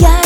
yeah.